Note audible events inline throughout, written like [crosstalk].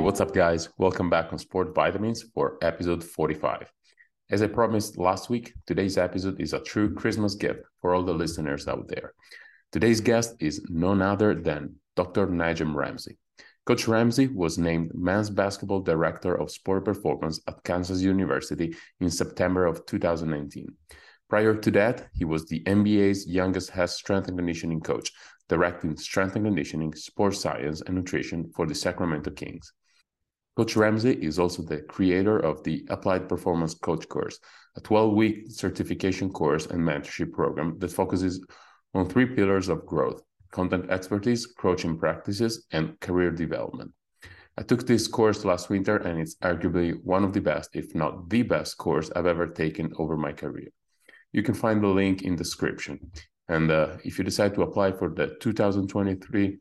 what's up, guys? Welcome back on Sport Vitamins for episode 45. As I promised last week, today's episode is a true Christmas gift for all the listeners out there. Today's guest is none other than Dr. Nijem Ramsey. Coach Ramsey was named Men's Basketball Director of Sport Performance at Kansas University in September of 2019. Prior to that, he was the NBA's youngest head strength and conditioning coach, directing strength and conditioning, sports science, and nutrition for the Sacramento Kings. Coach Ramsey is also the creator of the Applied Performance Coach course, a 12 week certification course and mentorship program that focuses on three pillars of growth content expertise, coaching practices, and career development. I took this course last winter, and it's arguably one of the best, if not the best, course I've ever taken over my career. You can find the link in the description. And uh, if you decide to apply for the 2023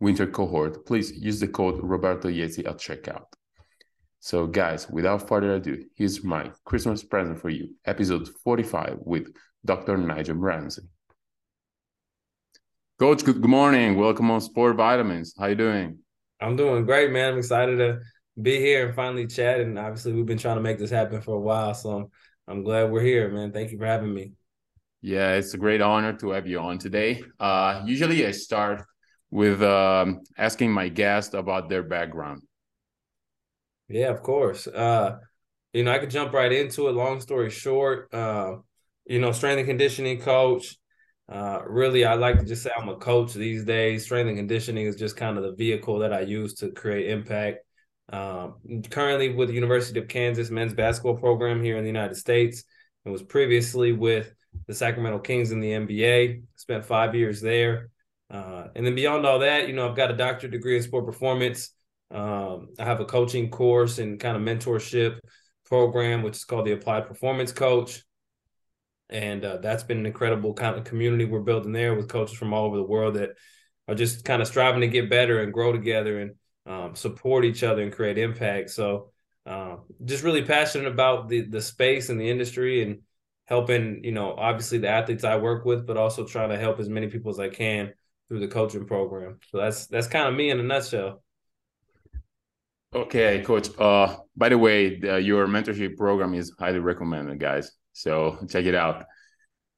winter cohort, please use the code Roberto Yezi at checkout. So, guys, without further ado, here's my Christmas present for you, episode 45 with Dr. Nijem Ramsey. Coach, good morning. Welcome on Sport Vitamins. How you doing? I'm doing great, man. I'm excited to be here and finally chat. And obviously, we've been trying to make this happen for a while, so I'm I'm glad we're here, man. Thank you for having me. Yeah, it's a great honor to have you on today. Uh, usually, I start with um, asking my guest about their background. Yeah, of course. Uh, you know, I could jump right into it. Long story short, uh, you know, strength and conditioning coach. Uh, really, I like to just say I'm a coach these days. Strength and conditioning is just kind of the vehicle that I use to create impact. Um, currently with the University of Kansas men's basketball program here in the United States, and was previously with the Sacramento Kings in the NBA. Spent five years there, uh, and then beyond all that, you know, I've got a doctorate degree in sport performance. Um, I have a coaching course and kind of mentorship program, which is called the Applied Performance Coach. And uh, that's been an incredible kind of community we're building there with coaches from all over the world that are just kind of striving to get better and grow together. And um, support each other and create impact. So uh, just really passionate about the the space and the industry and helping, you know, obviously the athletes I work with, but also trying to help as many people as I can through the coaching program. So that's that's kind of me in a nutshell. Okay, coach. Uh, by the way, the, your mentorship program is highly recommended, guys. So check it out.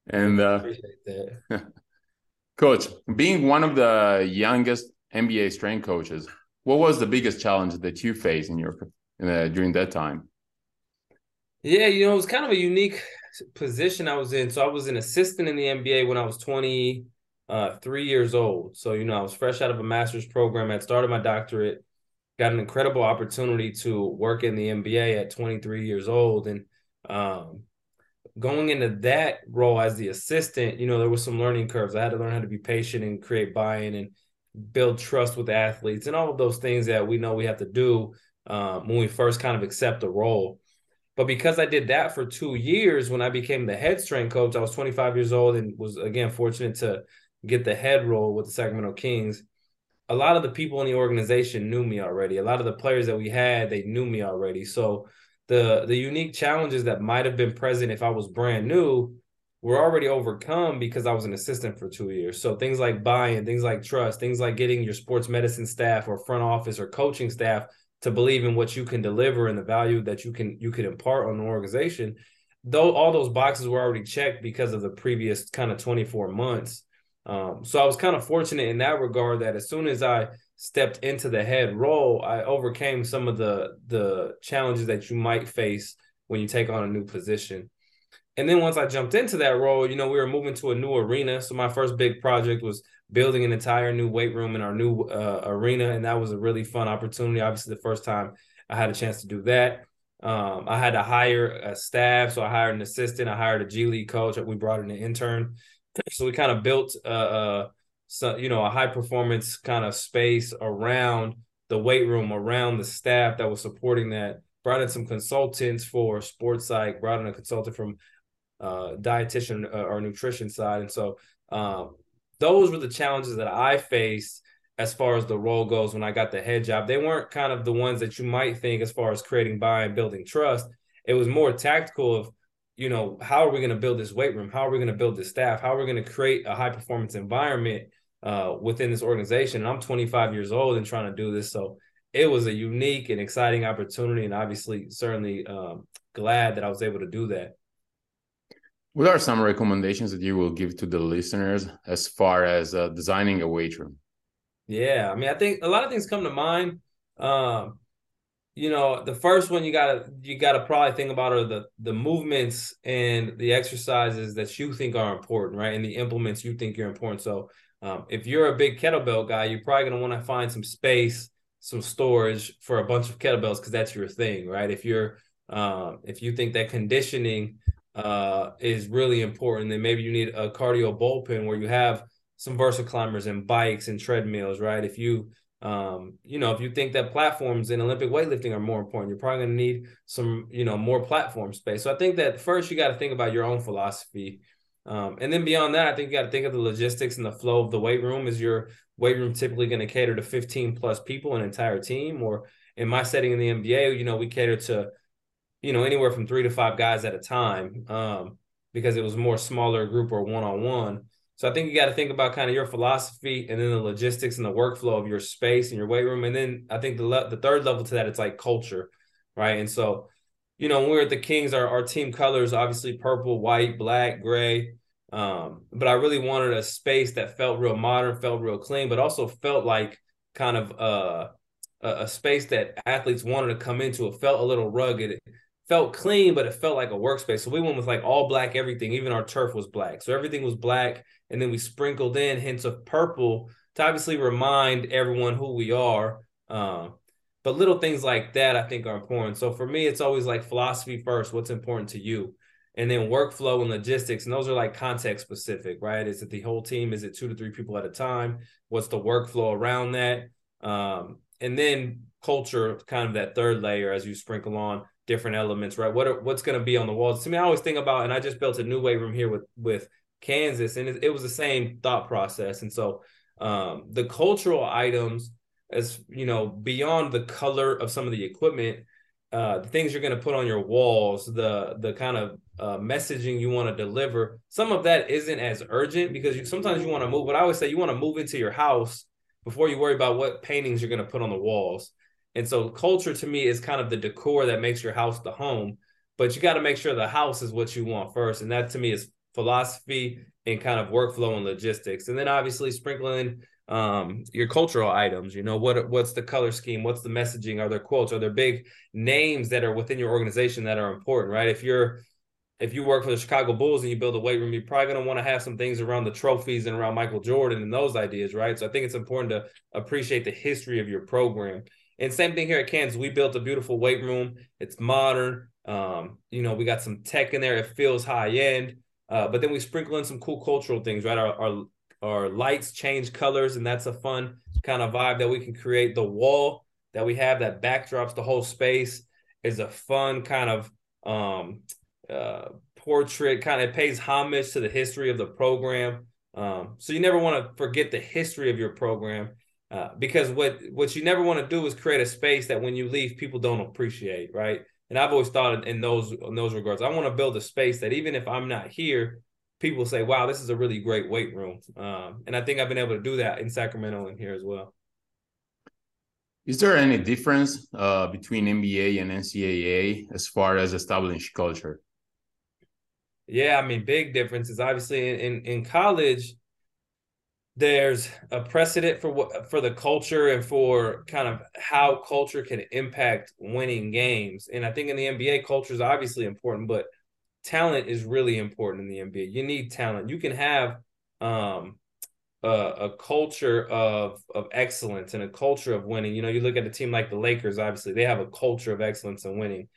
And uh, [laughs] coach, being one of the youngest NBA strength coaches, what was the biggest challenge that you faced in your uh, during that time? Yeah, you know, it was kind of a unique position I was in. So I was an assistant in the NBA when I was 23 uh, three years old. So, you know, I was fresh out of a master's program. I started my doctorate, got an incredible opportunity to work in the NBA at 23 years old. And um, going into that role as the assistant, you know, there was some learning curves. I had to learn how to be patient and create buy-in and build trust with athletes and all of those things that we know we have to do um, when we first kind of accept the role. But because I did that for two years, when I became the head strength coach, I was 25 years old and was again fortunate to get the head role with the Sacramento Kings. A lot of the people in the organization knew me already. A lot of the players that we had, they knew me already. So the the unique challenges that might have been present if I was brand new were already overcome because I was an assistant for two years. So things like buy-in, things like trust, things like getting your sports medicine staff or front office or coaching staff to believe in what you can deliver and the value that you can you can impart on the organization. Though all those boxes were already checked because of the previous kind of 24 months. Um, so I was kind of fortunate in that regard that as soon as I stepped into the head role, I overcame some of the the challenges that you might face when you take on a new position. And then once I jumped into that role, you know, we were moving to a new arena. So my first big project was building an entire new weight room in our new uh, arena, and that was a really fun opportunity. Obviously, the first time I had a chance to do that. Um, I had to hire a staff, so I hired an assistant. I hired a G League coach. We brought in an intern, so we kind of built, uh, uh, so, you know, a high performance kind of space around the weight room, around the staff that was supporting that. Brought in some consultants for sports psych. Brought in a consultant from uh, dietitian uh, or nutrition side. And so um, those were the challenges that I faced as far as the role goes when I got the head job. They weren't kind of the ones that you might think as far as creating buy and building trust. It was more tactical of, you know, how are we going to build this weight room? How are we going to build this staff? How are we going to create a high performance environment uh, within this organization? And I'm 25 years old and trying to do this. So it was a unique and exciting opportunity, and obviously, certainly um, glad that I was able to do that. What are some recommendations that you will give to the listeners as far as uh, designing a weight room? Yeah, I mean, I think a lot of things come to mind. Um, you know, the first one you gotta you gotta probably think about are the the movements and the exercises that you think are important, right? And the implements you think are important. So, um, if you're a big kettlebell guy, you're probably gonna want to find some space, some storage for a bunch of kettlebells because that's your thing, right? If you're um, if you think that conditioning uh, is really important. Then maybe you need a cardio bullpen where you have some Versa climbers and bikes and treadmills, right? If you um, you know, if you think that platforms in Olympic weightlifting are more important, you're probably going to need some, you know, more platform space. So I think that first you got to think about your own philosophy. Um, and then beyond that, I think you got to think of the logistics and the flow of the weight room. Is your weight room typically going to cater to 15 plus people, an entire team? Or in my setting in the NBA, you know, we cater to you know, anywhere from three to five guys at a time um, because it was more smaller group or one on one. So I think you got to think about kind of your philosophy and then the logistics and the workflow of your space and your weight room. And then I think the le- the third level to that, it's like culture, right? And so, you know, when we are at the Kings, our, our team colors obviously purple, white, black, gray. Um, but I really wanted a space that felt real modern, felt real clean, but also felt like kind of uh, a, a space that athletes wanted to come into. It felt a little rugged It, felt clean, but it felt like a workspace. So we went with like all black everything. Even our turf was black. So everything was black. And then we sprinkled in hints of purple to obviously remind everyone who we are. Um, but little things like that I think are important. So for me, it's always like philosophy first, what's important to you. And then workflow and logistics. And those are like context specific, right? Is it the whole team? Is it two to three people at a time? What's the workflow around that? Um, and then culture, kind of that third layer as you sprinkle on different elements, right? What are, what's going to be on the walls? To me, I always think about, and I just built a new weight room here with with Kansas, and it, it was the same thought process. And so, um, the cultural items, as you know, beyond the color of some of the equipment, uh, the things you're going to put on your walls, the the kind of uh, messaging you want to deliver, some of that isn't as urgent because you, sometimes you want to move. But I always say you want to move into your house before you worry about what paintings you're going to put on the walls. And so culture to me is kind of the decor that makes your house the home, but you got to make sure the house is what you want first. And that to me is philosophy and kind of workflow and logistics. And then obviously sprinkling um, your cultural items, you know, what what's the color scheme, what's the messaging, are there quotes, are there big names that are within your organization that are important, right? If you're if you work for the Chicago Bulls and you build a weight room, you're probably going to want to have some things around the trophies and around Michael Jordan and those ideas, right? So I think it's important to appreciate the history of your program. And same thing here at Kansas. We built a beautiful weight room. It's modern. Um, you know, we got some tech in there. It feels high end. Uh, but then we sprinkle in some cool cultural things, right? Our, our our lights change colors, and that's a fun kind of vibe that we can create. The wall that we have that backdrops the whole space is a fun kind of um, uh, portrait. Kind of pays homage to the history of the program. Um, so you never want to forget the history of your program uh, because what what you never want to do is create a space that when you leave people don't appreciate right and i've always thought in those in those regards i want to build a space that even if i'm not here people say wow this is a really great weight room. Um, and i think i've been able to do that in sacramento and here as well. Is there any difference uh, between nba and ncaa as far as establishing culture? Yeah i mean big differences. Obviously in, in, in college there's a precedent for what for the culture and for kind of how culture can impact winning games. And I think in the NBA, culture is obviously important, but talent is really important in the NBA. You need talent. You can have um, a, a, culture of of excellence and a culture of winning. You know, you look at a team like the Lakers. Obviously, they have a culture of excellence and winning,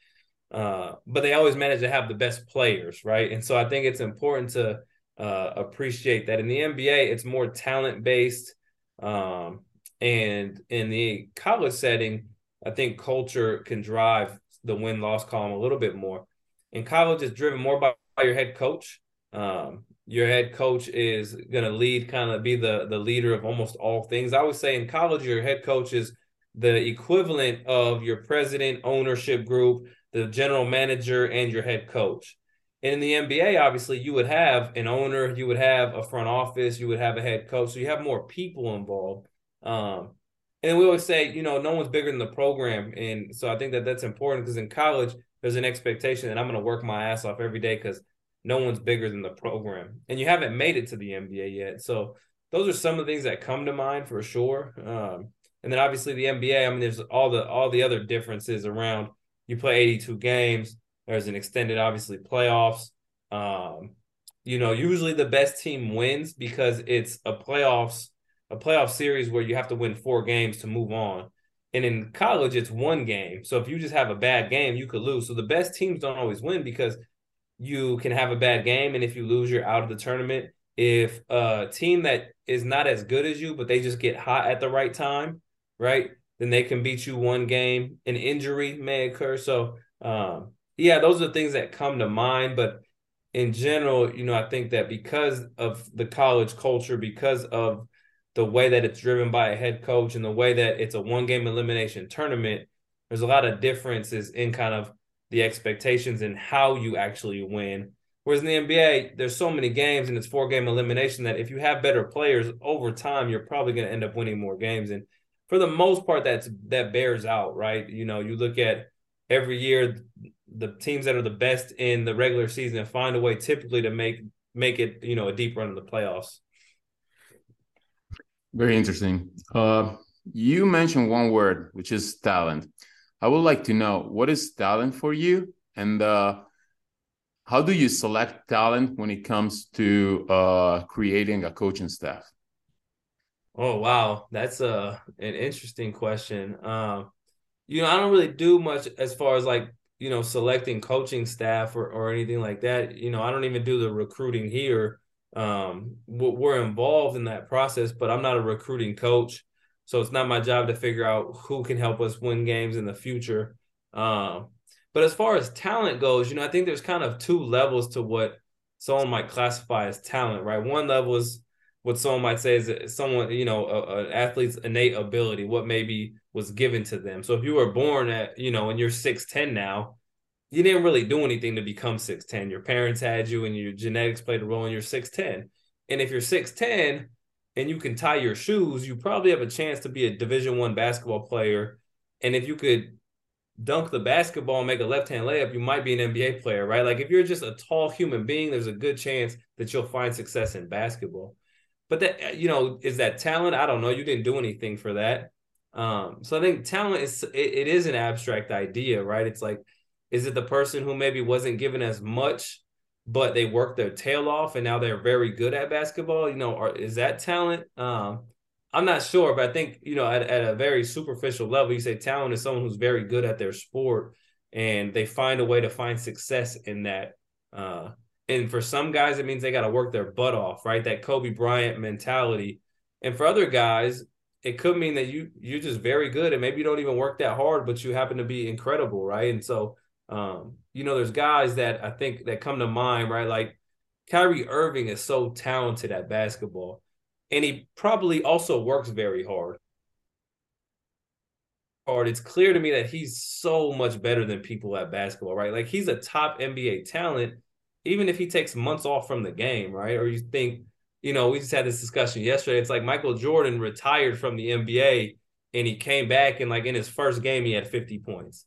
uh, but they always manage to have the best players, right? And so I think it's important to uh, appreciate that. In the NBA, it's more talent based. Um, and in the college setting, I think culture can drive the win loss column a little bit more. In college, it's driven more by, by your head coach. Um, your head coach is going to lead, kind of be the the leader of almost all things. I would say in college, your head coach is the equivalent of your president, ownership group, the general manager, and your head coach. And in the NBA, obviously, you would have an owner, you would have a front office, you would have a head coach, so you have more people involved. Um, And we always say, you know, no one's bigger than the program. And so I think that that's important because in college, there's an expectation that I'm going to work my ass off every day because no one's bigger than the program. And you haven't made it to the NBA yet. So those are some of the things that come to mind for sure. Um, and then obviously the NBA, I mean, there's all the all the other differences around you play 82 games. There's an extended, obviously, playoffs. Um, you know, usually the best team wins because it's a playoffs, a playoff series where you have to win four games to move on. And in college, it's one game. So if you just have a bad game, you could lose. So the best teams don't always win because you can have a bad game. And if you lose, you're out of the tournament. If a team that is not as good as you, but they just get hot at the right time, right? Then they can beat you one game. An injury may occur. So, um, yeah, those are things that come to mind. But in general, you know, I think that because of the college culture, because of the way that it's driven by a head coach and the way that it's a one game elimination tournament, there's a lot of differences in kind of the expectations and how you actually win. Whereas in the NBA, there's so many games and it's four game elimination that if you have better players over time, you're probably going to end up winning more games. And for the most part, that's that bears out, right? You know, you look at every year the teams that are the best in the regular season and find a way typically to make make it, you know, a deep run in the playoffs. Very interesting. Uh, you mentioned one word, which is talent. I would like to know what is talent for you, and uh, how do you select talent when it comes to uh, creating a coaching staff? Oh wow, that's a uh, an interesting question. Um, you know, I don't really do much as far as like you know selecting coaching staff or or anything like that. You know, I don't even do the recruiting here. Um, we're involved in that process, but I'm not a recruiting coach, so it's not my job to figure out who can help us win games in the future. Um, but as far as talent goes, you know, I think there's kind of two levels to what someone might classify as talent, right? One level is what someone might say is someone, you know, an athlete's innate ability, what maybe was given to them. So if you were born at, you know, and you're 6'10 now, you didn't really do anything to become 6'10. Your parents had you and your genetics played a role in your 610 And if you're 6'10 and you can tie your shoes, you probably have a chance to be a division one basketball player. And if you could dunk the basketball and make a left hand layup, you might be an NBA player, right? Like if you're just a tall human being, there's a good chance that you'll find success in basketball. But that uh, you know, is that talent? I don't know. You didn't do anything for that. Um, so I think talent is it, it is an abstract idea, right? It's like, is it the person who maybe wasn't given as much, but they worked their tail off and now they're very good at basketball? You know, or is that talent? Um, I'm not sure, but I think you know, at, at a very superficial level, you say talent is someone who's very good at their sport and they find a way to find success in that. Uh, and for some guys, it means they got to work their butt off, right? That Kobe Bryant mentality. And for other guys, it could mean that you you're just very good and maybe you don't even work that hard, but you happen to be incredible, right? And so um, you know, there's guys that I think that come to mind, right? Like Kyrie Irving is so talented at basketball, and he probably also works very hard. Hard. It's clear to me that he's so much better than people at basketball, right? Like he's a top NBA talent, even if he takes months off from the game, right? Or you think, you know, we just had this discussion yesterday. It's like Michael Jordan retired from the NBA and he came back and like in his first game he had 50 points.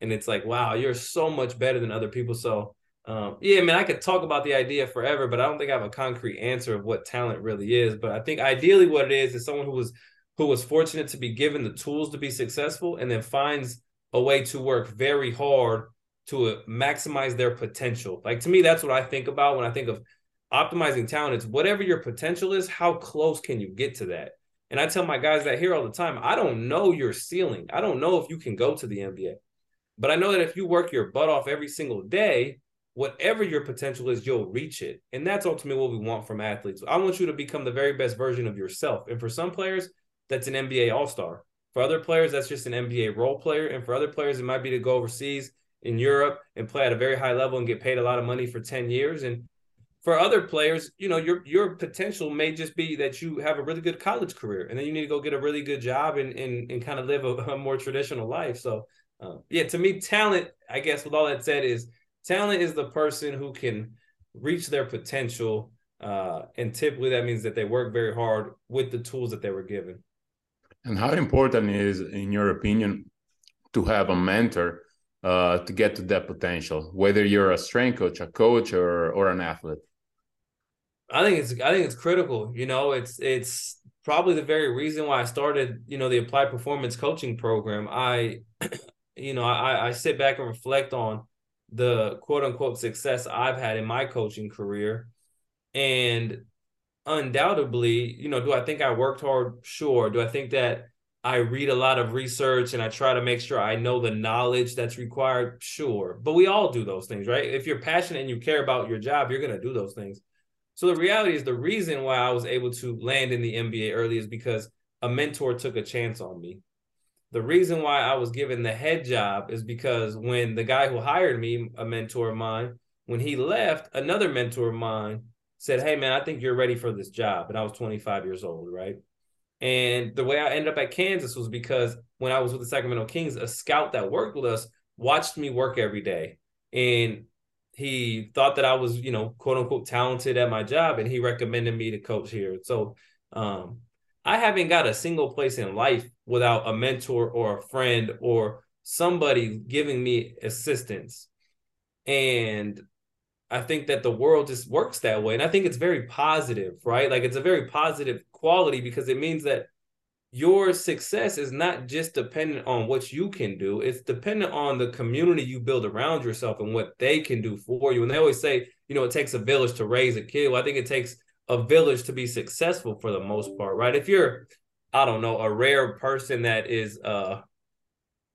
And it's like, wow, you're so much better than other people. So um, yeah, I mean, I could talk about the idea forever, but I don't think I have a concrete answer of what talent really is. But I think ideally what it is is someone who was who was fortunate to be given the tools to be successful and then finds a way to work very hard to maximize their potential. Like to me, that's what I think about when I think of optimizing talent. It's whatever your potential is, how close can you get to that? And I tell my guys that here all the time. I don't know your ceiling. I don't know if you can go to the NBA. But I know that if you work your butt off every single day, whatever your potential is, you'll reach it. And that's ultimately what we want from athletes. I want you to become the very best version of yourself. And for some players, that's an NBA All Star. For other players, that's just an NBA role player. And for other players, it might be to go overseas in Europe and play at a very high level and get paid a lot of money for 10 years. And for other players, you know, your your potential may just be that you have a really good college career and then you need to go get a really good job and and, and kind of live a, [laughs] a more traditional life. So uh, yeah, to me, talent, I guess with all that said, is talent is the person who can reach their potential. Uh, and typically that means that they work very hard with the tools that they were given. And how important is, in your opinion, to have a mentor uh, to get to that potential, whether you're a strength coach, a coach, or or an athlete? I think it's I think it's critical. You know, it's it's probably the very reason why I started, you know, the applied performance coaching program. I, [clears throat] you know, I I sit back and reflect on the quote unquote success I've had in my coaching career, and undoubtedly, you know, do I think I worked hard? Sure. Do I think that I read a lot of research and I try to make sure I know the knowledge that's required. Sure. But we all do those things, right? If you're passionate and you care about your job, you're going to do those things. So the reality is the reason why I was able to land in the NBA early is because a mentor took a chance on me. The reason why I was given the head job is because when the guy who hired me, a mentor of mine, when he left, another mentor of mine said, Hey man, I think you're ready for this job. And I was 25 years old, right? And the way I ended up at Kansas was because when I was with the Sacramento Kings, a scout that worked with us watched me work every day. And he thought that I was, you know, quote unquote talented at my job and he recommended me to coach here. So um, I haven't got a single place in life without a mentor or a friend or somebody giving me assistance. And I think that the world just works that way. And I think it's very positive, right? Like it's a very positive quality because it means that your success is not just dependent on what you can do, it's dependent on the community you build around yourself and what they can do for you. And they always say, you know, it takes a village to raise a kid. Well, I think it takes a village to be successful for the most part, right? If you're, I don't know, a rare person that is uh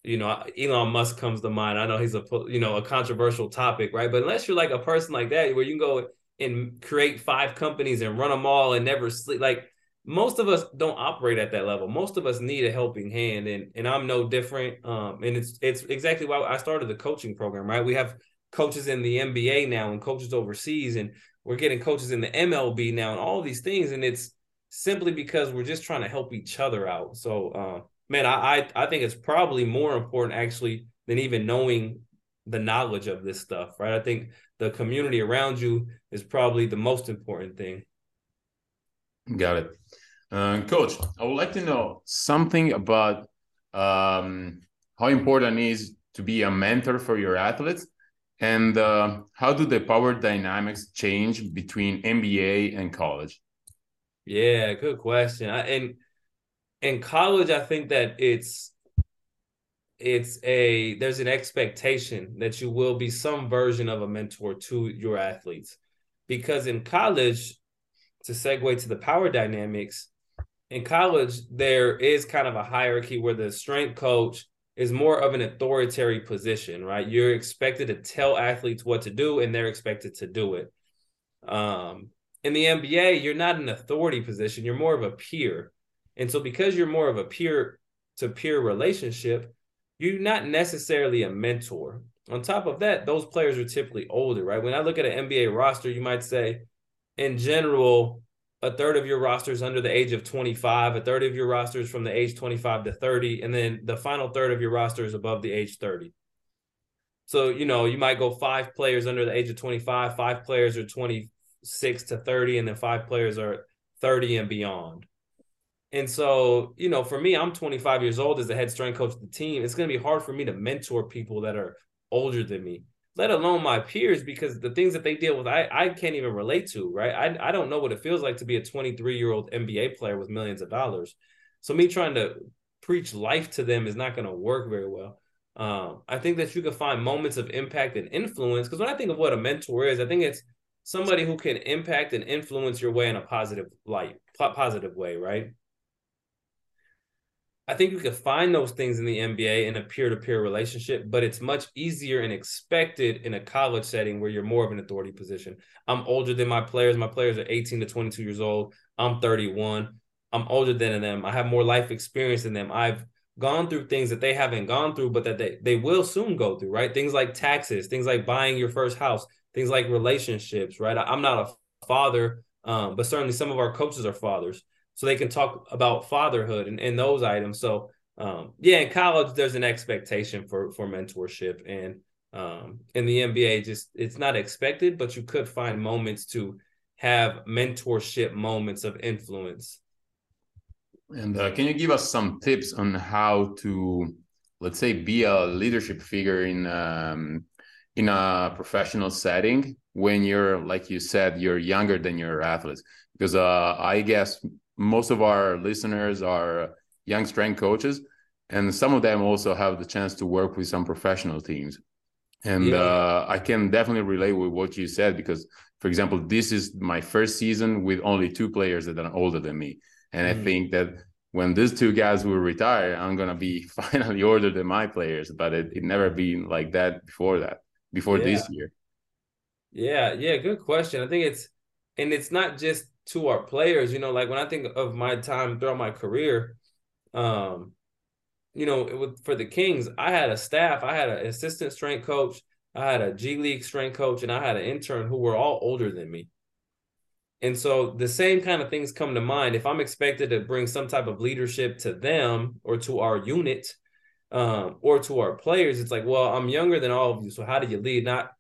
you know, Elon Musk comes to mind. I know he's a you know a controversial topic, right? But unless you're like a person like that, where you can go and create five companies and run them all and never sleep, like most of us don't operate at that level. Most of us need a helping hand, and and I'm no different. Um, and it's it's exactly why I started the coaching program, right? We have coaches in the NBA now and coaches overseas, and we're getting coaches in the MLB now, and all these things, and it's simply because we're just trying to help each other out. So. Uh, man, I, I I think it's probably more important actually than even knowing the knowledge of this stuff, right? I think the community around you is probably the most important thing. Got it. Uh, Coach, I would like to know something about um, how important it is to be a mentor for your athletes and uh, how do the power dynamics change between NBA and college? Yeah, good question. I, and in college, I think that it's it's a there's an expectation that you will be some version of a mentor to your athletes. Because in college to segue to the power dynamics in college there is kind of a hierarchy where the strength coach is more of an authoritative position right? You're expected to tell athletes what to do and they're expected to do it. Um, in the nba you're not an authority position. You're more of a peer and so because you're more of a peer to peer relationship, you're not necessarily a mentor. On top of that, those players are typically older, right? When I look at an NBA roster, you might say, in general, a third of your roster is under the age of 25, a third of your roster is from the age 25 to 30, and then the final third of your roster is above the age 30. So, you know, you might go five players under the age of 25, five players are 26 to 30, and then five players are 30 and beyond. And so, you know, for me, I'm 25 years old as the head strength coach of the team. It's going to be hard for me to mentor people that are older than me, let alone my peers, because the things that they deal with, I, I can't even relate to, right? I, I don't know what it feels like to be a 23 year old NBA player with millions of dollars. So, me trying to preach life to them is not going to work very well. Um, I think that you can find moments of impact and influence. Because when I think of what a mentor is, I think it's somebody who can impact and influence your way in a positive light, positive way, right? I think you can find those things in the NBA in a peer to peer relationship, but it's much easier and expected in a college setting where you're more of an authority position. I'm older than my players. My players are 18 to 22 years old. I'm 31. I'm older than them. I have more life experience than them. I've gone through things that they haven't gone through, but that they, they will soon go through, right? Things like taxes, things like buying your first house, things like relationships, right? I'm not a father, um, but certainly some of our coaches are fathers so they can talk about fatherhood and, and those items. So um, yeah, in college there's an expectation for for mentorship, and um, in the NBA, just it's not expected, but you could find moments to have mentorship moments of influence. And uh, can you give us some tips on how to, let's say, be a leadership figure in um, in a professional setting when you're, like you said, you're younger than your athletes? Because uh, I guess most of our listeners are young strength coaches, and some of them also have the chance to work with some professional teams. And yeah. uh, I can definitely relate with what you said because, for example, this is my first season with only two players that are older than me and mm. I think that when these two guys will retire, I'm gonna be [laughs] finally older than my players. But it, it never been like that before that, before yeah. this year. Yeah, yeah, good question. I think it's and it's not just to our players, you know, like when I think of my time throughout my career, um, you know, it, for the Kings, I had a staff, I had an assistant strength coach, I had a G League strength coach, and I had an intern who were all older than me. And so the same kind of things come to mind. If I'm expected to bring some type of leadership to them or to our unit um, or to our players, it's like, well, I'm younger than all of you. So how do you lead? Not,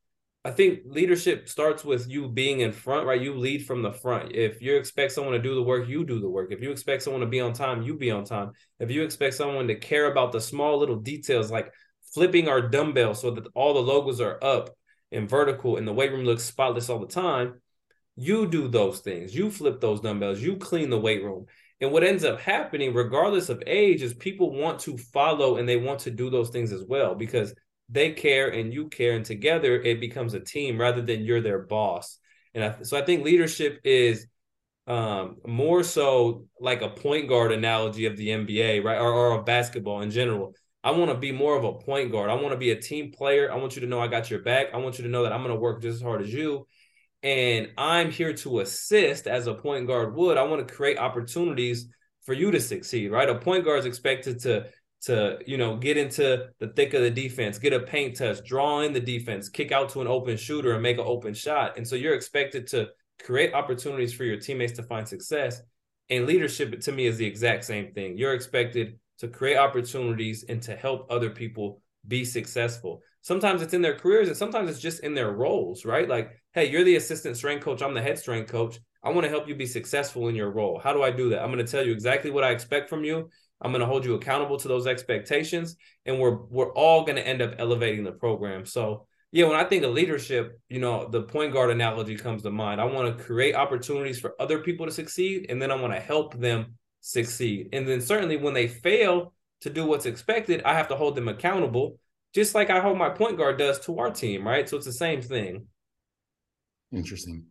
I think leadership starts with you being in front, right? You lead from the front. If you expect someone to do the work, you do the work. If you expect someone to be on time, you be on time. If you expect someone to care about the small little details, like flipping our dumbbell so that all the logos are up and vertical and the weight room looks spotless all the time, you do those things. You flip those dumbbells. You clean the weight room. And what ends up happening, regardless of age, is people want to follow and they want to do those things as well because they care and you care. And together it becomes a team rather than you're their boss. And I, so I think leadership is um, more so like a point guard analogy of the NBA, right? Or, or of basketball in general. I want to be more of a point guard. I want to be a team player. I want you to know I got your back. I want you to know that I'm going to work just as hard as you and I'm here to assist as a point guard would. I want to create opportunities for you to succeed, right? A point guard is expected to to you know get into the thick of the defense, get a paint touch, draw in the defense, kick out to an open shooter, and make an open shot. And so you're expected to create opportunities for your teammates to find success. And leadership to me is the exact same thing. You're expected to create opportunities and to help other people be successful. Sometimes it's in their careers and sometimes it's just in their roles, right? Like, hey, you're the assistant strength coach, I'm the head strength coach. I want to help you be successful in your role. How do I do that? I'm going to tell you exactly what I expect from you. I'm going to hold you accountable to those expectations and we're we're all going to end up elevating the program. So, yeah, when I think of leadership, you know, the point guard analogy comes to mind. I want to create opportunities for other people to succeed and then I want to help them succeed. And then certainly when they fail to do what's expected, I have to hold them accountable just like I hold my point guard does to our team, right? So it's the same thing. Interesting.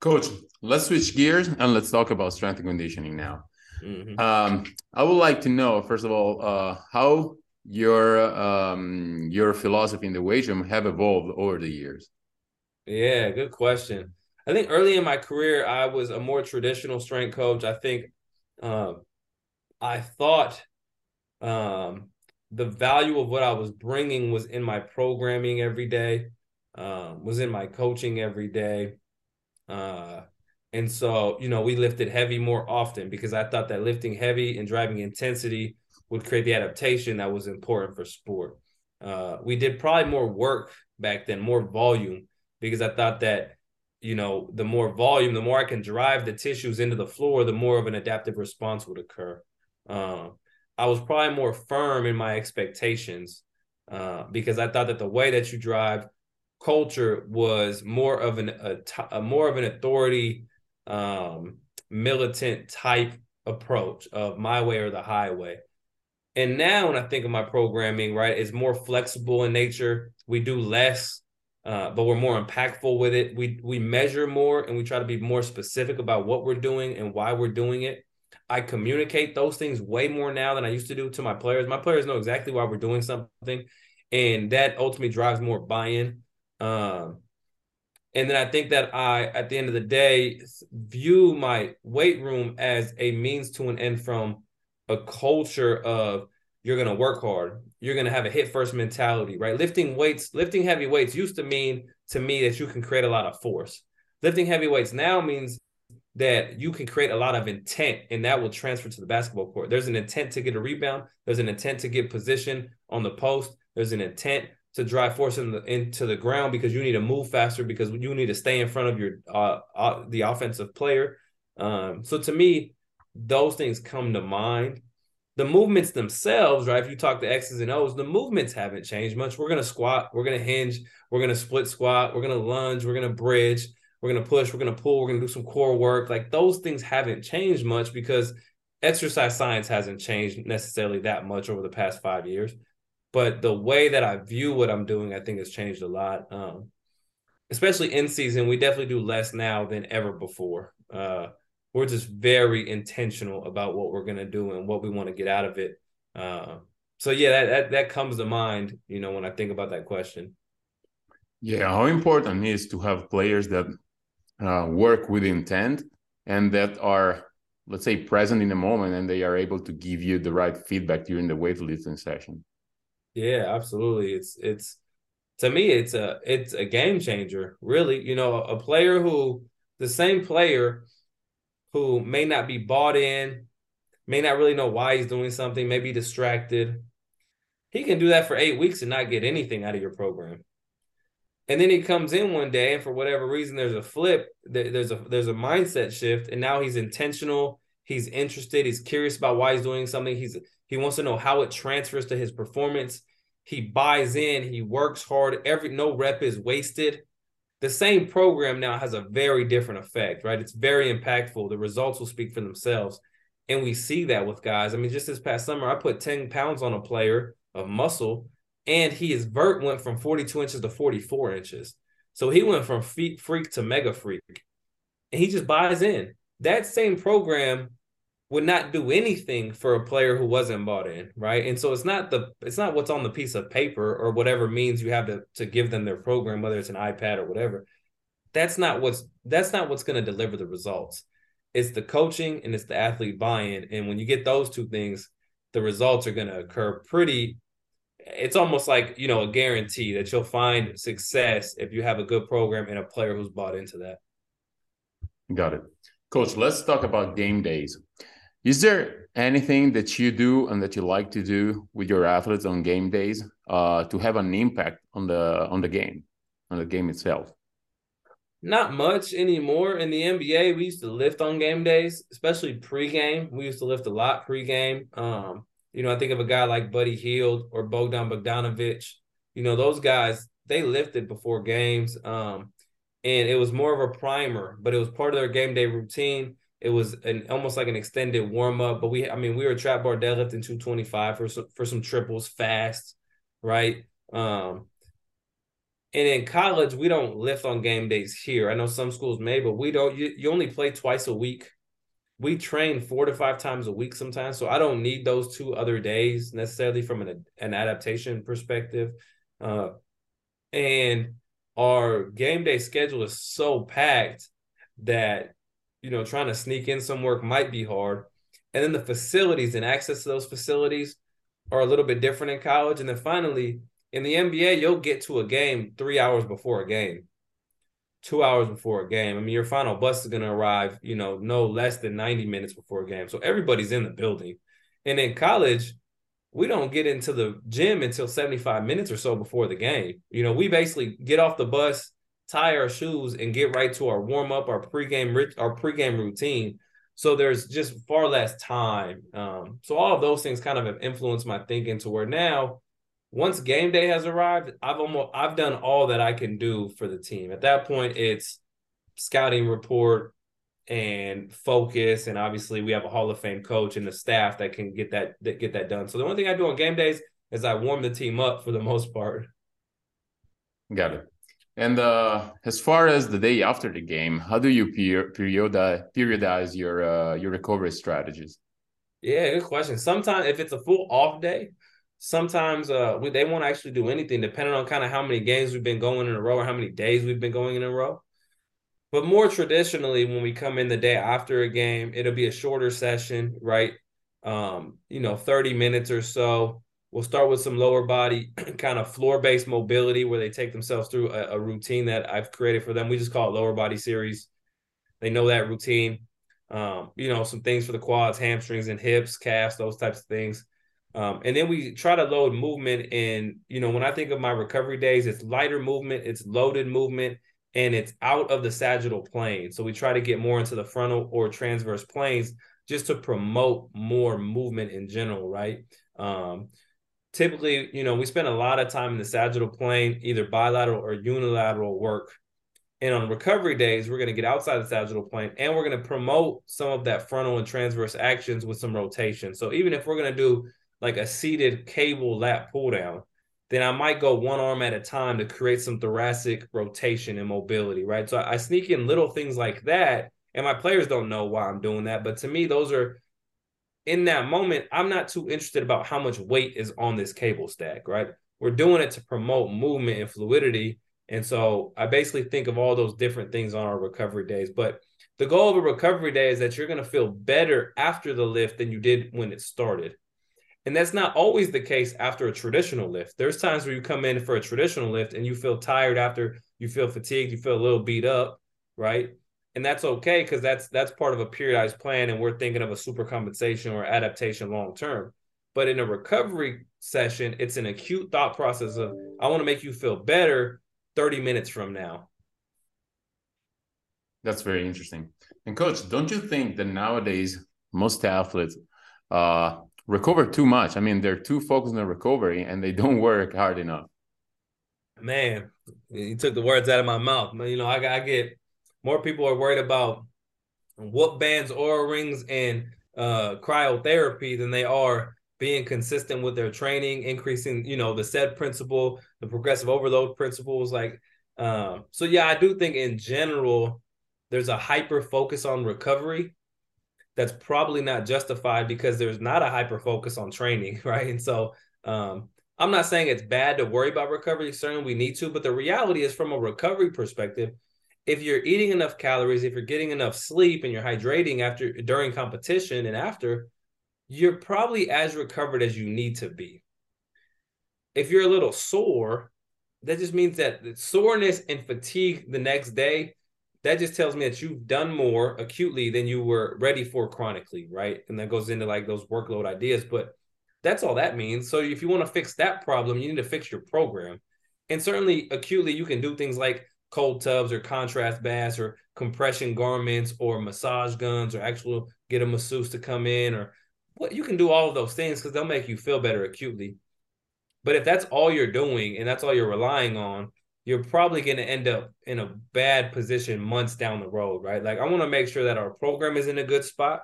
Coach, let's switch gears and let's talk about strength and conditioning now. Mm-hmm. Um, I would like to know, first of all, uh, how your um, your philosophy in the weight room have evolved over the years. Yeah, good question. I think early in my career, I was a more traditional strength coach. I think um, I thought um, the value of what I was bringing was in my programming every day, um, was in my coaching every day. Uh, and so, you know, we lifted heavy more often because I thought that lifting heavy and driving intensity would create the adaptation that was important for sport. Uh, we did probably more work back then, more volume, because I thought that, you know, the more volume, the more I can drive the tissues into the floor, the more of an adaptive response would occur. Um, I was probably more firm in my expectations uh, because I thought that the way that you drive culture was more of an a, a more of an authority um, militant type approach of my way or the highway. And now when I think of my programming, right, it's more flexible in nature. We do less, uh, but we're more impactful with it. We we measure more and we try to be more specific about what we're doing and why we're doing it. I communicate those things way more now than I used to do to my players. My players know exactly why we're doing something, and that ultimately drives more buy-in. Um, and then I think that I, at the end of the day, view my weight room as a means to an end from a culture of you're going to work hard, you're going to have a hit first mentality, right? Lifting weights, lifting heavy weights used to mean to me that you can create a lot of force. Lifting heavy weights now means that you can create a lot of intent and that will transfer to the basketball court. There's an intent to get a rebound, there's an intent to get position on the post, there's an intent to drive force in the, into the ground because you need to move faster because you need to stay in front of your uh, uh the offensive player. Um, so to me, those things come to mind. The movements themselves, right? If you talk to X's and O's, the movements haven't changed much. We're gonna squat, we're gonna hinge, we're gonna split squat, we're gonna lunge, we're gonna bridge, we're gonna push, we're gonna pull, we're gonna do some core work. Like those things haven't changed much because exercise science hasn't changed necessarily that much over the past five years. But the way that I view what I'm doing, I think has changed a lot. Um, especially in season, we definitely do less now than ever before. Uh, we're just very intentional about what we're to do and what we want to get out of it. Uh, so yeah, that, that that comes to mind, you know, when I think about that question. Yeah, how important is to have players that uh, work with intent and that are, let's say, present in the moment, and they are able to give you the right feedback during the weightlifting session. Yeah, absolutely. It's it's to me, it's a it's a game changer. Really, you know, a player who the same player who may not be bought in, may not really know why he's doing something, may be distracted. He can do that for eight weeks and not get anything out of your program. And then he comes in one day, and for whatever reason, there's a flip. There's a there's a mindset shift, and now he's intentional. He's interested. He's curious about why he's doing something. He's he wants to know how it transfers to his performance. He buys in. He works hard. Every no rep is wasted the same program now has a very different effect, right? It's very impactful. The results will speak for themselves. And we see that with guys. I mean, just this past summer, I put 10 pounds on a player of muscle, and he his vert went from 42 inches to 44 inches. So he went from freak to mega freak. And he just buys in. That same program would not do anything for a player who wasn't bought in, right? And so it's not the it's not what's on the piece of paper or whatever means you have to to give them their program, whether it's an iPad or whatever. That's not what's that's not what's going to deliver the results. It's the coaching and it's the athlete buy-in. And when you get those two things, the results are going to occur pretty it's almost like you know a guarantee that you'll find success if you have a good program and a player who's bought into that. Got it. Coach, let's talk about game days. Is there anything that you do and that you like to do with your athletes on game days uh, to have an impact on the on the game, on the game itself? Not much anymore. In the NBA, we used to lift on game days, especially pregame. We used to lift a lot pregame. Um, you know, I think of a guy like Buddy Hield or Bogdan Bogdanovic. You know, those guys they lifted before games, um, and it was more of a primer, but it was part of their game day routine it was an almost like an extended warm up. But we, I mean, we were trap bar deadlifting 225 for some, for some triples fast, right? Um, and in college, we don't lift on game days here. I know some schools may, but we don't. You, you only play twice a week. We train four to five times a week sometimes, so I don't need those two other days necessarily from an an adaptation perspective. Uh, and our game day schedule is so packed that you know, trying to sneak in some work might be hard. And then the facilities and access to those facilities are a little bit different in college. And then finally, in the NBA, you'll get to a game three hours before a game, two hours before a game. I mean, your final bus is going to arrive, you know, no less than 90 minutes before a game. So everybody's in the building. And in college, we don't get into the gym until 75 minutes or so before the game. You know, we basically get off the bus, tie our shoes and get right to our warm up, our pregame our pregame routine. So there's just far less time. Um, so all of those things kind of have influenced my thinking to where now, once game day has arrived, I've almost I've done all that I can do for the team. At that point, it's scouting report and focus, and obviously we have a Hall of Fame coach and the staff that can get that, that get that done. So the only thing I do on game days is I warm the team up for the [laughs] most part. Got it. And uh, as far as the day after the game, how do you per- periodize, your uh, your recovery strategies? Yeah, good question. Sometimes if it's a full off day, sometimes uh, we, they won't actually do anything, depending on kind of how many games we've been going in a row or how many days we've been going in a row. But more traditionally, when we come in the day after a game, it'll be a shorter session, right? Um, you know, 30 minutes or so. We'll start with some lower body [clears throat] kind of floor based mobility where they take themselves through a, a, routine that I've created for them. We just call it lower body series. They know that routine. Um, you know, some things for the quads, hamstrings, and hips, calves, those types of things. Um, and then we try to load movement. And, you know, when I think of my recovery days, it's lighter movement, it's loaded movement, and it's out of the sagittal plane. So we try to get more into the frontal or transverse planes just to promote more movement in general, right? Um, typically, you know, we spend a lot of time in the sagittal plane, either bilateral or unilateral work. And on recovery days, we're going to get outside the sagittal plane and we're going to promote some of that frontal and transverse actions with some rotation. So even if we're going to do like a seated cable lat pull down, then I might go one arm at a time to create some thoracic rotation and mobility, right? So I sneak in little things like that. And my players don't know why I'm doing that. But to me, those are in that moment, I'm not too interested about how much weight is on this cable stack, right? We're doing it to promote movement and fluidity. And so I basically think of all those different things on our recovery days. But the goal of a recovery day is that you're going to feel better after the lift than you did when it started. And that's not always the case after a traditional lift. There's times where you come in for a traditional lift and you feel tired after, you feel fatigued, you feel a little beat up, right? And that's okay because that's that's part of a periodized plan, and we're thinking of a super compensation or adaptation long term. But in a recovery session, it's an acute thought process of I want to make you feel better 30 minutes from now. That's very interesting. And coach, don't you think that nowadays most athletes uh recover too much. I mean, they're too focused on recovery and they don't work hard enough. Man, you took the words out of my mouth. You know, I, I get more people are worried about whoop bands, Oura rings, and uh, cryotherapy than they are being consistent with their training, increasing, you know, the SAID principle, the progressive overload principles. Like, um, so yeah, I do think in general, there's a hyper focus on recovery that's probably not justified because there's not a hyper focus on training, [laughs] right? And so um, I'm not saying it's bad to worry about recovery. Certainly we need to, but the reality is from a recovery perspective, if you're eating enough calories, if you're getting enough sleep and you're hydrating after during competition and after, you're probably as recovered as you need to be. If you're a little sore, that just means that soreness and fatigue the next day that just tells me that you've done more acutely than you were ready for chronically, right? And that goes into like those workload ideas, but that's all that means. So if you want to fix that problem, you need to fix your program. And certainly acutely, you can do things like cold tubs or contrast baths or compression garments or massage guns or actual get a masseuse to come in or what you can do all of those things because they'll make you feel better acutely. But if that's all you're doing and that's all you're relying on, you're probably going to end up in a bad position months down the road, right? Like, I want to make sure that our program is in a good spot.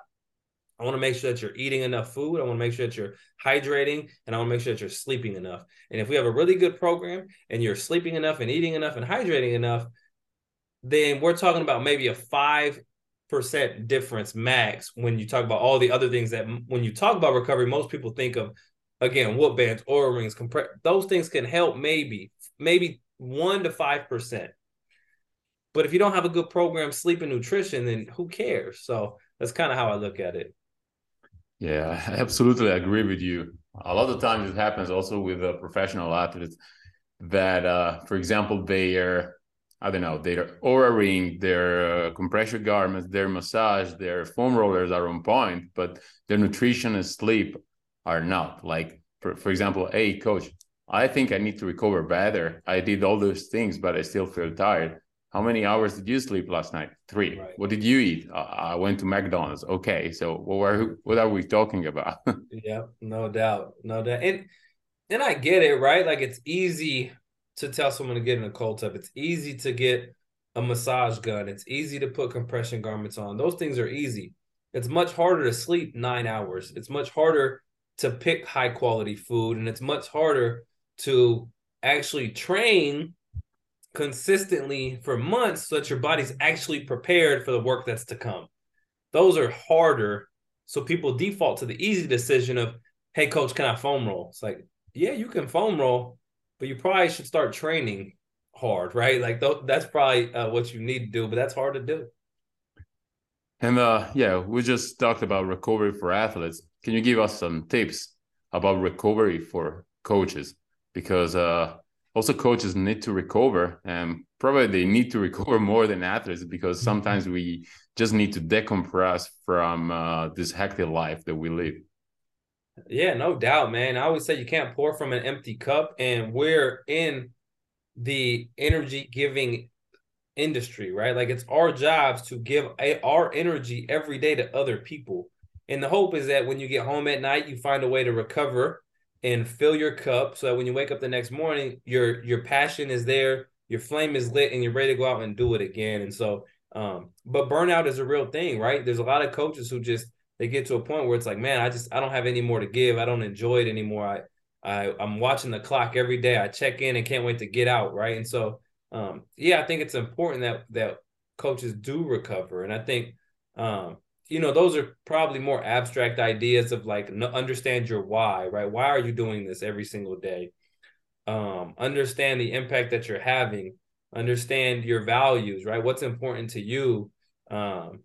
I want to make sure that you're eating enough food. I want to make sure that you're hydrating and I want to make sure that you're sleeping enough. And if we have a really good program and you're sleeping enough and eating enough and hydrating enough, then we're talking about maybe a 5% difference max when you talk about all the other things that when you talk about recovery, most people think of again, whoop bands, Oura rings, compress. Those things can help maybe, maybe one to five percent. But if you don't have a good program, sleep and nutrition, then who cares? So that's kind of how I look at it. Yeah, I [laughs] absolutely agree with you. A lot of times it happens also with uh, professional athletes that, uh, for example, they are, I don't know, their Oura ring, their uh, compression garments, their massage, their foam rollers are on point, but their nutrition and sleep are not. Like, for, for example, hey, coach, I think I need to recover better. I did all those things, but I still feel tired. How many hours did you sleep last night? Three. Right. What did you eat? Uh, I went to McDonald's. Okay, so what are what are we talking about? [laughs] yeah, no doubt, no doubt. And and I get it, right? Like it's easy to tell someone to get in a cold tub. It's easy to get a massage gun. It's easy to put compression garments on. Those things are easy. It's much harder to sleep nine hours. It's much harder to pick high quality food, and it's much harder to actually train consistently for months so that your body's actually prepared for the work that's to come. Those are harder. So people default to the easy decision of, hey, coach, can I foam roll? It's like, yeah, you can foam roll, but you probably should start training hard, right? Like th- that's probably uh, what you need to do, but that's hard to do. And uh, yeah, we just talked about recovery for athletes. Can you give us some tips about recovery for coaches? because uh, also coaches need to recover and probably they need to [laughs] recover more than athletes because mm-hmm. sometimes we just need to decompress from uh, this hectic life that we live. Yeah, no doubt, man. I always say you can't pour from an empty cup, and we're in the energy giving industry, right? Like it's our jobs to give a, our energy every day to other people. And the hope is that when you get home at night, you find a way to recover and fill your cup so that when you wake up the next morning, your your passion is there, your flame is lit, and you're ready to go out and do it again. And so, um, but burnout is a real thing, right? There's a lot of coaches who just they get to a point where it's like, man, I just I don't have any more to give. I don't enjoy it anymore. I I I'm watching the clock every day. I check in and can't wait to get out, right? And so, um, yeah, I think it's important that that coaches do recover, and I think um, you know those are probably more abstract ideas of like understand your why right? Why are you doing this every single day? Um understand the impact that you're having. Understand your values right? What's important to you? Um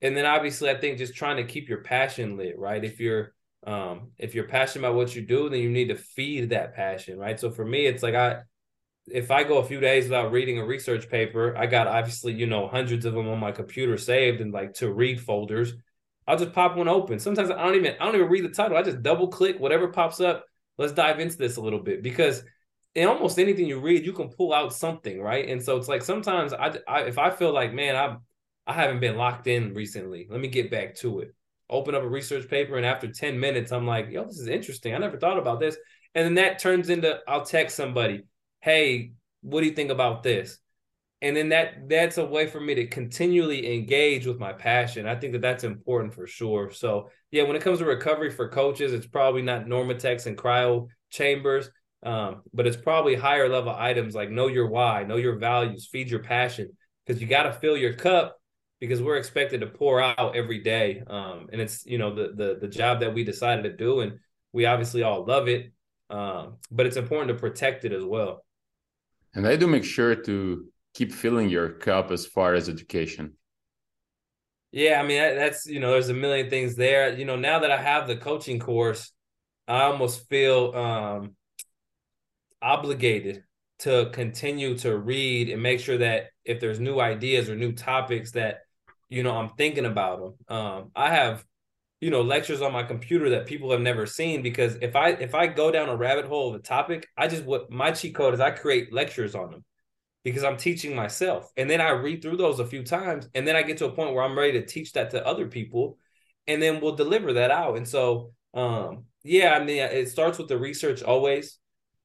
and then obviously i think just trying to keep your passion lit right? If you're um if you're passionate about what you do then you need to feed that passion right? So for me it's like i if I go a few days without reading a research paper, I got obviously, you know, hundreds of them on my computer saved in like to read folders. I'll just pop one open. Sometimes I don't even I don't even read the title. I just double click whatever pops up. Let's dive into this a little bit because in almost anything you read, you can pull out something, right? And so it's like sometimes I, I if I feel like, man, I I haven't been locked in recently. Let me get back to it. Open up a research paper, and after 10 minutes, I'm like, yo, this is interesting. I never thought about this. And then that turns into I'll text somebody hey, what do you think about this? And then that that's a way for me to continually engage with my passion. I think that that's important for sure. So yeah, when it comes to recovery for coaches, it's probably not Normatecs and cryo chambers, um, but it's probably higher level items like know your why, know your values, feed your passion, because you got to fill your cup because we're expected to pour out every day, um, and it's you know the the the job that we decided to do, and we obviously all love it, um, but it's important to protect it as well. And I do make sure to keep filling your cup as far as education. Yeah, I mean that's you know there's a million things there. You know now that I have the coaching course, I almost feel um, obligated to continue to read and make sure that if there's new ideas or new topics that you know I'm thinking about them. Um, I have you know lectures on my computer that people have never seen because if i if i go down a rabbit hole of a topic i just what my cheat code is i create lectures on them because i'm teaching myself. And then i read through those a few times and then i get to a point where i'm ready to teach that to other people and then we'll deliver that out. And so um yeah i mean it starts with the research always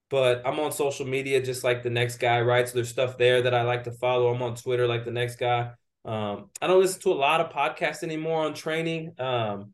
but i'm on social media just like the next guy right? So there's stuff there that i like to follow. I'm on twitter like the next guy. Um, I don't listen to a lot of podcasts anymore on training. Um,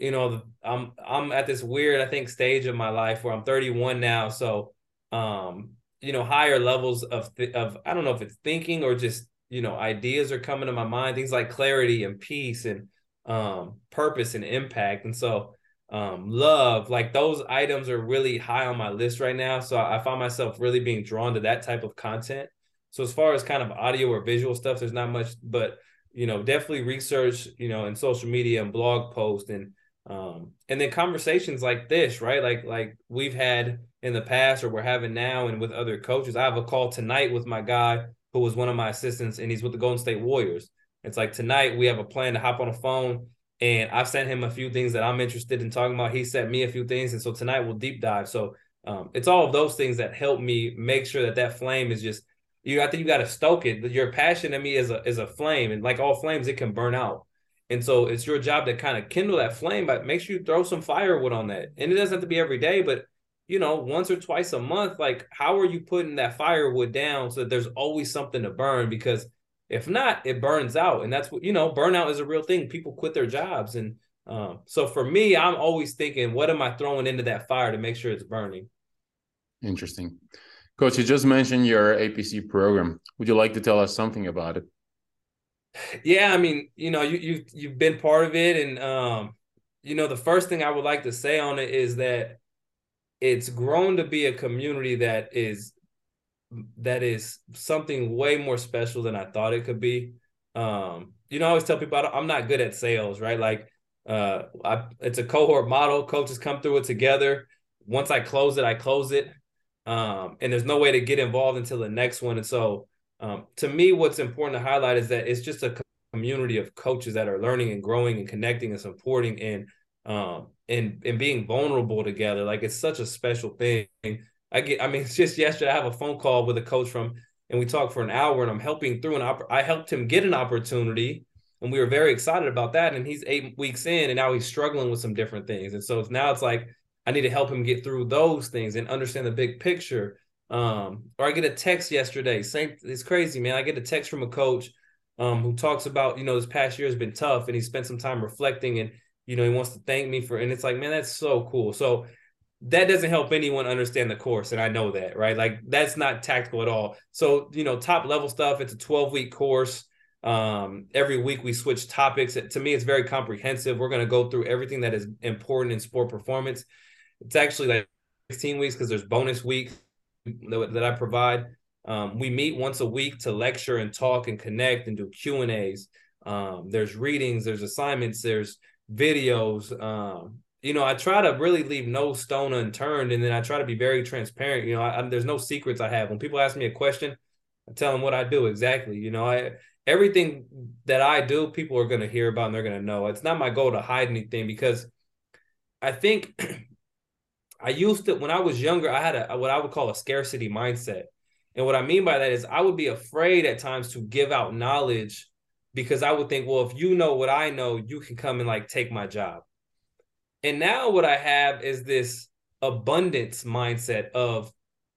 you know, I'm I'm at this weird, I think, stage of my life where I'm 31 now. So, um, you know, higher levels of th- of I don't know if it's thinking or just you know ideas are coming to my mind. Things like clarity and peace and um, purpose and impact. And so, um, love, like those items are really high on my list right now. So I, I find myself really being drawn to that type of content. So as far as kind of audio or visual stuff, there's not much, but you know, definitely research, you know, and social media and blog post and um, and then conversations like this, right? Like like we've had in the past or we're having now and with other coaches. I have a call tonight with my guy who was one of my assistants and he's with the Golden State Warriors. It's like tonight we have a plan to hop on a phone and I've sent him a few things that I'm interested in talking about. He sent me a few things. And so tonight we'll deep dive. So um, it's all of those things that help me make sure that that flame is just, you, I think you got to stoke it. Your passion to me is a, is a flame and like all flames, it can burn out. And so it's your job to kind of kindle that flame, but make sure you throw some firewood on that. And it doesn't have to be every day, but you know, once or twice a month, like how are you putting that firewood down so that there's always something to burn? Because if not, it burns out. And that's what, you know, burnout is a real thing. People quit their jobs. And um, so for me, I'm always thinking, what am I throwing into that fire to make sure it's burning? Interesting. Coach, you just mentioned your APC program. Would you like to tell us something about it? Yeah, I mean, you know, you you you've been part of it, and um, you know, the first thing I would like to say on it is that it's grown to be a community that is that is something way more special than I thought it could be. Um, you know, I always tell people I'm not good at sales, right? Like, uh, I, it's a cohort model. Coaches come through it together. Once I close it, I close it. Um, and there's no way to get involved until the next one. And so um, to me, what's important to highlight is that it's just a community of coaches that are learning and growing and connecting and supporting and um and and being vulnerable together. Like it's such a special thing. I get, I mean, it's [laughs] just yesterday I have a phone call with a coach from, and we talked for an hour, and I'm helping through an op- I helped him get an opportunity and we were very excited about that. And he's eight weeks in, and now he's struggling with some different things. And so it's now it's like I need to help him get through those things and understand the big picture. Um, or I get a text yesterday. Same, it's crazy, man. I get a text from a coach um, who talks about you know this past year has been tough, and he spent some time reflecting, and you know he wants to thank me for. And it's like, man, that's so cool. So that doesn't help anyone understand the course and i know that right like that's not tactical at all so you know top level stuff it's a 12 week course um, every week we switch topics to me it's very comprehensive we're going to go through everything that is important in sport performance it's actually like 16 weeks because there's bonus weeks that, i provide um, we meet once a week to lecture and talk and connect and do q and a's um, there's readings there's assignments there's videos um, you know, I try to really leave no stone unturned, and then I try to be very transparent. You know, I, I, there's no secrets I have. When people ask me a question, I tell them what I do exactly. You know, I everything that I do, people are going to hear about and they're going to know. It's not my goal to hide anything because I think [clears throat] I used to when I was younger, I had a what I would call a scarcity mindset. And what I mean by that is I would be afraid at times to give out knowledge because I would think, well, if you know what I know, you can come and like take my job. And now what I have is this abundance mindset of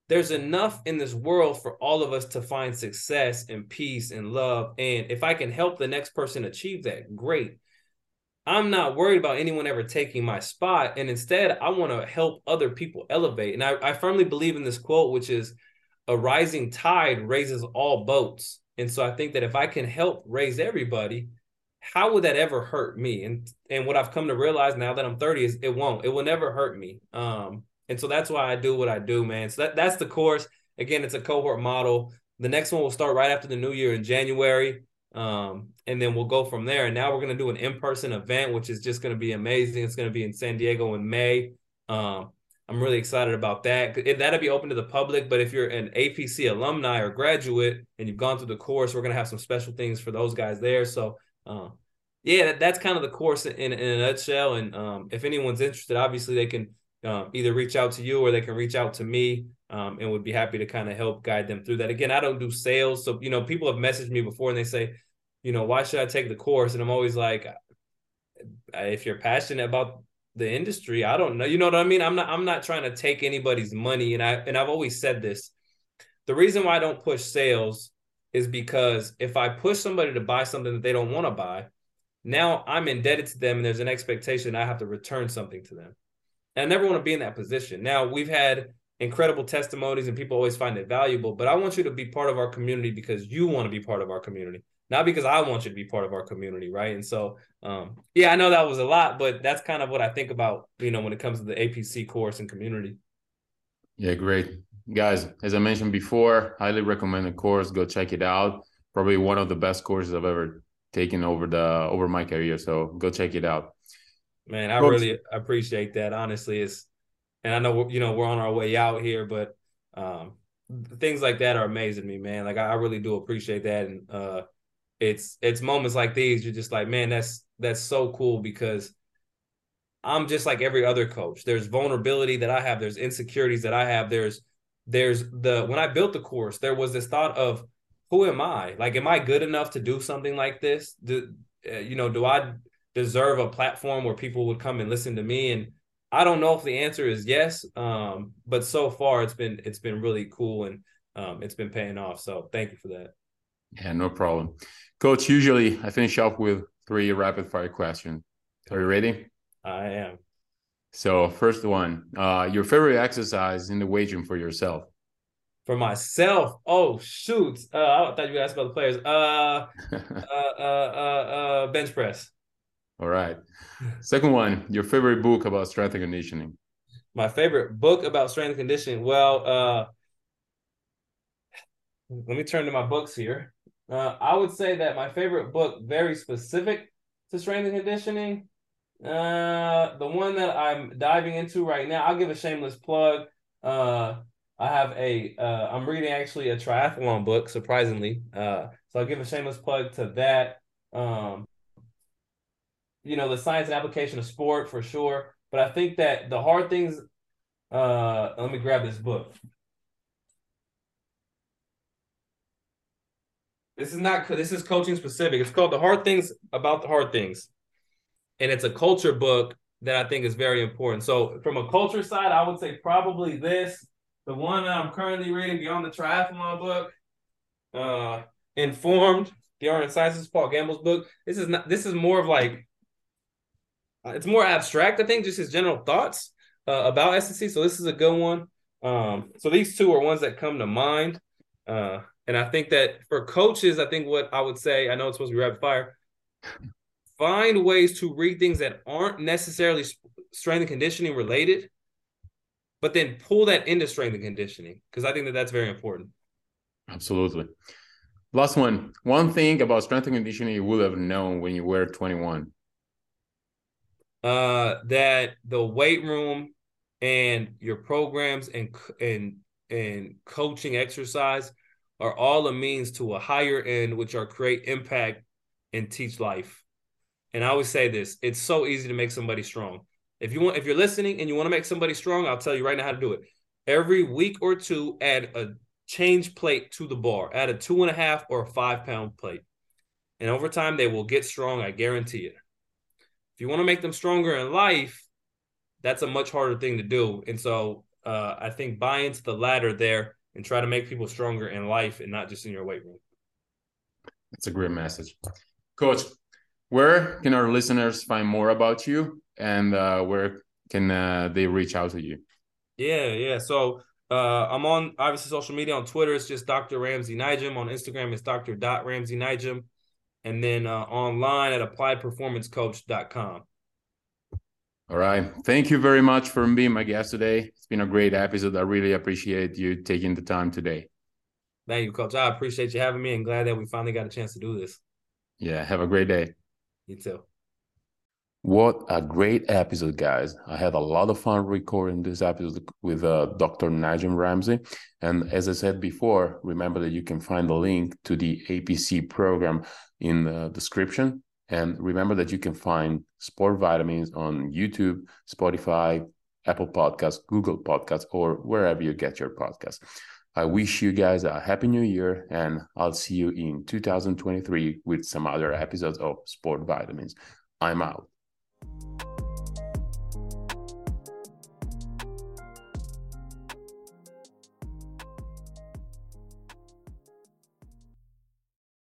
there's enough in this world for all of us to find success and peace and love. And if I can help the next person achieve that, great. I'm not worried about anyone ever taking my spot. And instead, I want to help other people elevate. And I, I firmly believe in this quote, which is a rising tide raises all boats. And so I think that if I can help raise everybody, how would that ever hurt me? And and what I've come to realize now that I'm 30 is it won't. It will never hurt me. Um, and so that's why I do what I do, man. So that, that's the course. Again, it's a cohort model. The next one will start right after the new year in January. Um, and then we'll go from there. And now we're going to do an in-person event, which is just going to be amazing. It's going to be in San Diego in May. Um, I'm really excited about that. It, that'll be open to the public, but if you're an APC alumni or graduate and you've gone through the course, we're going to have some special things for those guys there. So uh, yeah, that, that's kind of the course in, in a nutshell. And um, if anyone's interested, obviously they can uh, either reach out to you or they can reach out to me um, and would be happy to kind of help guide them through that. Again, I don't do sales. So, you know, people have messaged me before and they say, you know, why should I take the course? And I'm always like, if you're passionate about the industry, I don't know. You know what I mean? I'm not, I'm not trying to take anybody's money. And I, and I've always said this, the reason why I don't push sales is because if I push somebody to buy something that they don't want to buy, now I'm indebted to them and there's an expectation I have to return something to them. And I never want to be in that position. Now we've had incredible testimonies and people always find it valuable, but I want you to be part of our community because you want to be part of our community, not because I want you to be part of our community, right? And so, um, yeah, I know that was a lot, but that's kind of what I think about, you know, when it comes to the APC course and community. Yeah, great guys, as I mentioned before, highly recommend the course. Go check it out. Probably one of the best courses I've ever taken over the over my career. So go check it out. Man, I really appreciate that. Honestly, it's and I know you know we're on our way out here, but um, things like that are amazing me, man. Like I, really do appreciate that, and uh, it's it's moments like these you're just like, man, that's that's so cool because I'm just like every other coach. There's vulnerability that I have. There's insecurities that I have. There's there's the when I built the course, there was this thought of who am I? Like, am I good enough to do something like this? Do uh, you know? Do I deserve a platform where people would come and listen to me? And I don't know if the answer is yes, um, but so far it's been it's been really cool and um, it's been paying off. So thank you for that. Yeah, no problem, Coach. Usually I finish off with three rapid fire questions. Are you ready? I am. So first one, uh, your favorite exercise in the weight room for yourself? For myself, oh shoot! Uh, I thought you were asking about the players. Uh, [laughs] uh, uh, uh, uh, bench press. All right. Second one, your favorite book about strength and conditioning? My favorite book about strength and conditioning. Well, uh, let me turn to my books here. Uh, I would say that my favorite book, very specific to strength and conditioning, uh, the one that I'm diving into right now, I'll give a shameless plug. Uh, I have a, uh, I'm reading actually a triathlon book, surprisingly. Uh, so I'll give a shameless plug to that. Um, you know, the science and application of sport for sure. But I think that the hard things, uh, let me grab this book. This is not this is coaching specific. It's called The Hard Things About the Hard Things. And it's a culture book that I think is very important. So from a culture side, I would say probably this, the one that I'm currently reading Beyond the Triathlon book, uh, Informed, The Art and Sciences, Paul Gamble's book. This is not this is more of like uh, it's more abstract, I think, just his general thoughts uh, about S&C. So this is a good one. Um, so these two are ones that come to mind. Uh, and I think that for coaches, I think what I would say, I know it's supposed to be rapid fire, find ways to read things that aren't necessarily strength and conditioning related, but then pull that into strength and conditioning because I think that that's very important. Absolutely. Last one. One thing about strength and conditioning you would have known when you were 21 uh, that the weight room and your programs and and and coaching exercise are all a means to a higher end, which are create impact and teach life. And I always say this: it's so easy to make somebody strong. If you want, if you're listening and you want to make somebody strong, I'll tell you right now how to do it. Every week or two, add a change plate to the bar. Add a two and a half or a five pound plate, and over time they will get strong. I guarantee it. If you want to make them stronger in life, that's a much harder thing to do. And so uh, I think buy into the ladder there and try to make people stronger in life and not just in your weight room. That's a great message. Coach, where can our listeners find more about you and uh, where can uh, they reach out to you? Yeah, yeah. So uh, I'm on obviously social media on Twitter. It's just Dr. Ramsey Nijem. On Instagram, it's Dr. Ramsey Nijem and then uh, online at appliedperformancecoach.com. All right. Thank you very much for being my guest today. It's been a great episode. I really appreciate you taking the time today. Thank you, Coach. I appreciate you having me and glad that we finally got a chance to do this. Yeah. Have a great day. You too. What a great episode, guys. I had a lot of fun recording this episode with uh, Dr. Nijem Ramsey. And as I said before, remember that you can find the link to the APC program in the description. And remember that you can find Sport Vitamins on YouTube, Spotify, Apple Podcasts, Google Podcasts, or wherever you get your podcasts. I wish you guys a happy new year, and I'll see you in 2023 with some other episodes of Sport Vitamins. I'm out.